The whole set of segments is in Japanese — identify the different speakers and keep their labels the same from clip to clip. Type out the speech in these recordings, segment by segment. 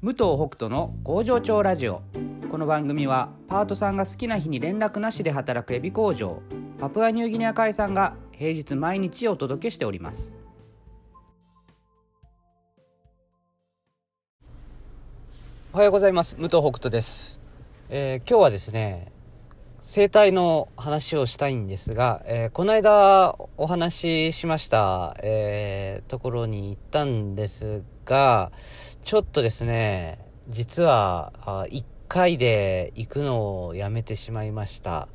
Speaker 1: 武藤北斗の工場長ラジオ。この番組はパートさんが好きな日に連絡なしで働くエビ工場パプアニューギニア海産が平日毎日お届けしております。おはようございます。武藤北斗です、えー今日はですね生態の話をしたいんですが、えーこの間お話ししました、えーところに行ったんですが、ちょっとですね、実は、あ1回で行くのをやめてしまいました。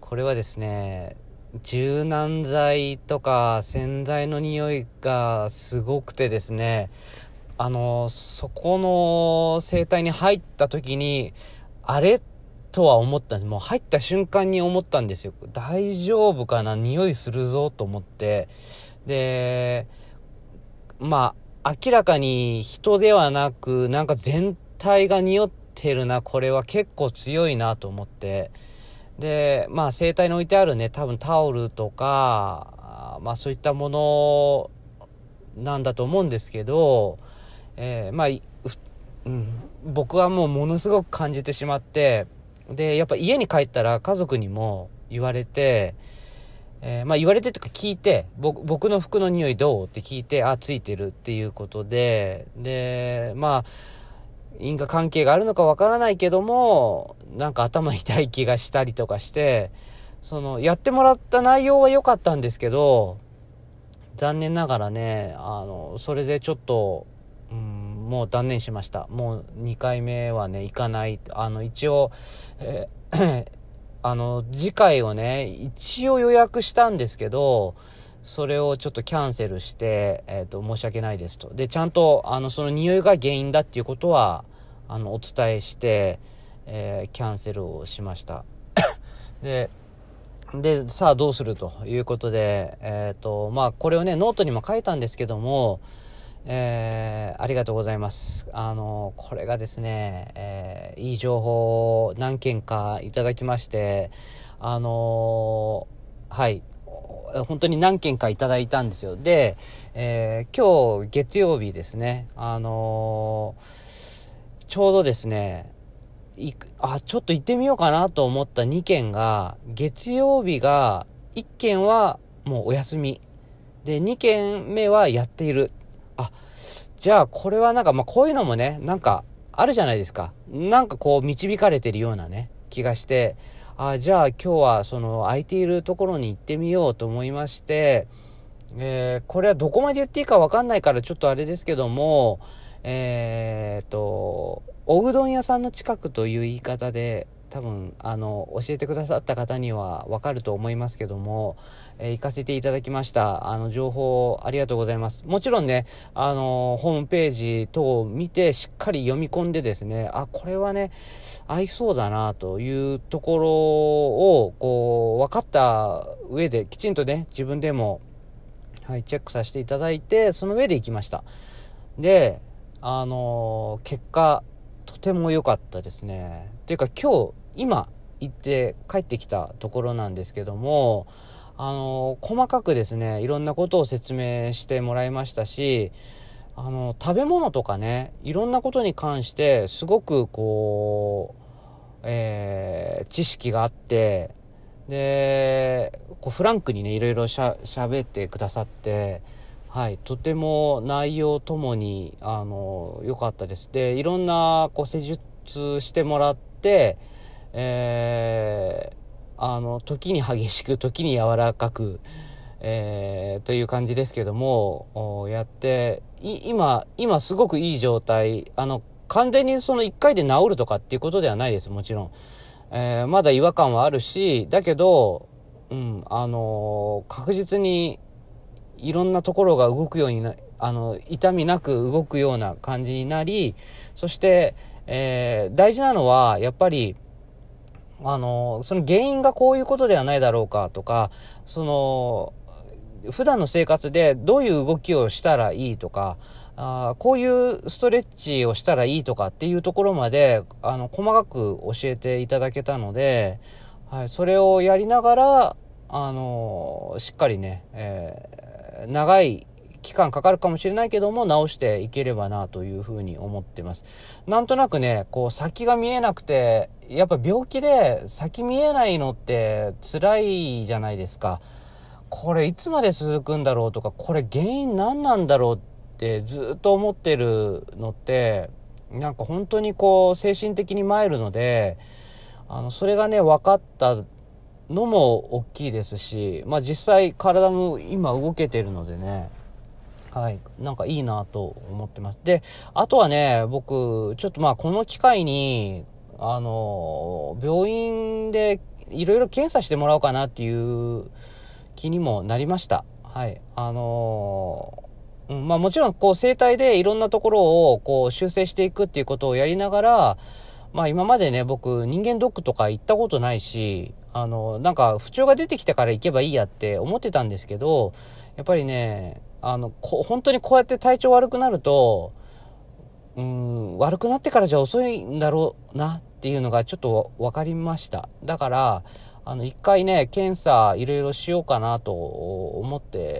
Speaker 1: これはですね、柔軟剤とか洗剤の匂いがすごくてですね、あの、そこの生態に入った時に、あれとは思った。もう入った瞬間に思ったんですよ。大丈夫かな匂いするぞと思って。で、まあ、明らかに人ではなく、なんか全体が匂ってるな、これは結構強いなと思って。で、まあ、生体に置いてあるね、多分タオルとか、まあ、そういったものなんだと思うんですけど、えーまあ、うん、僕はもうものすごく感じてしまって、で、やっぱ家に帰ったら家族にも言われて、えーまあ言われてとか聞いて、僕の服の匂いどうって聞いて、あ、ついてるっていうことで、で、まあ、因果関係があるのかわからないけども、なんか頭痛い気がしたりとかして、その、やってもらった内容は良かったんですけど、残念ながらね、あの、それでちょっと、もう断念しました。もう2回目はね、行かない。あの、一応、えー あの、次回をね、一応予約したんですけど、それをちょっとキャンセルして、えっ、と、申し訳ないですと。で、ちゃんと、あの、その匂いが原因だっていうことは、あの、お伝えして、えーキャンセルをしました。で、で、さあどうするということで、えっ、と、まあ、これをね、ノートにも書いたんですけども、えーありがとうございます。あの、これがですね、えーいい情報を何件かいただきまして、あのはい、本当に何件かいただいたんですよ。で、えー今日月曜日ですね、あのちょうどですね、いあ、ちょっと行ってみようかなと思った2件が、月曜日が、1件はもうお休み。で、2件目はやっている。あ、じゃあこれはなんか、まあ、こういうのもね、なんかあるじゃないですか。なんかこう導かれてるようなね、気がして、あ、じゃあ今日はその空いているところに行ってみようと思いまして、えーこれはどこまで言っていいかわかんないからちょっとあれですけども、えー、と、おうどん屋さんの近くという言い方で、多分、あの、教えてくださった方にはわかると思いますけども、えー行かせていただきました。あの、情報ありがとうございます。もちろんね、あの、ホームページ等を見て、しっかり読み込んでですね、あ、これはね、合いそうだな、というところを、こう、分かった上で、きちんとね、自分でも、はい、チェックさせていただいて、その上で行きました。で、あの結果、とても良かったですね。っていうか今日、今、行って帰ってきたところなんですけども、あの細かくですね、いろんなことを説明してもらいましたし、あの食べ物とかね、いろんなことに関して、すごくこう、えー知識があって、で、こうフランクにね、いろいろしゃ、喋ってくださって、はい、とても内容ともに、あの、良かったです。で、いろんな、こう、施術してもらって、えーあの、時に激しく、時に柔らかく、えーという感じですけども、やって、今、今すごくいい状態、あの、完全にその1回で治るとかっていうことではないです、もちろん。えーまだ違和感はあるし、だけど、うん、あのー確実にいろんなところが動くようにな、あの、痛みなく動くような感じになり、そして、えー大事なのは、やっぱり、あの、その原因がこういうことではないだろうかとか、その、普段の生活でどういう動きをしたらいいとか、あこういうストレッチをしたらいいとかっていうところまで、あの、細かく教えていただけたので、はい、それをやりながら、あの、しっかりね、えー長い期間かかるかもしれないけども、直していければなというふうに思ってます。なんとなくね、こう先が見えなくて、やっぱ病気で先見えないのって辛いじゃないですか。これいつまで続くんだろうとか、これ原因何なんだろうってずっと思ってるのって、なんか本当にこう精神的に参るので、あの、それがね、分かったのも大きいですし、まあ実際体も今動けてるのでね、はい、なんかいいなと思ってます。で、あとはね、僕、ちょっとまあこの機会に、あの、病院でいろいろ検査してもらおうかなっていう気にもなりました。はい。あのうん、まあもちろんこう生態でいろんなところをこう修正していくっていうことをやりながら、まあ今までね、僕人間ドックとか行ったことないし、あの、なんか不調が出てきたから行けばいいやって思ってたんですけど、やっぱりね、あの、本当にこうやって体調悪くなると、うん、悪くなってからじゃ遅いんだろうなっていうのがちょっと分かりました。だから、あの、一回ね、検査いろいろしようかなと思って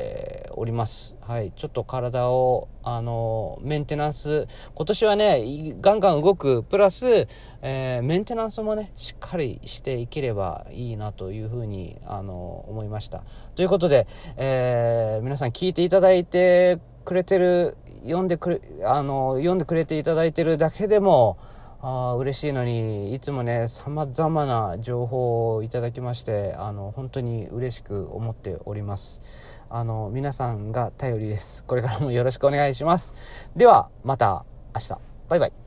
Speaker 1: おります。はい。ちょっと体を、あの、メンテナンス、今年はね、ガンガン動く、プラス、えー、メンテナンスもね、しっかりしていければいいなというふうに、あの、思いました。ということで、えー、皆さん聞いていただいてくれてる、読んでくれ、あの、読んでくれていただいてるだけでも、あ嬉しいのにいつもねさまざまな情報をいただきましてあの本当に嬉しく思っております。あの皆さんが頼りです。これからもよろしくお願いします。ではまた明日。バイバイ。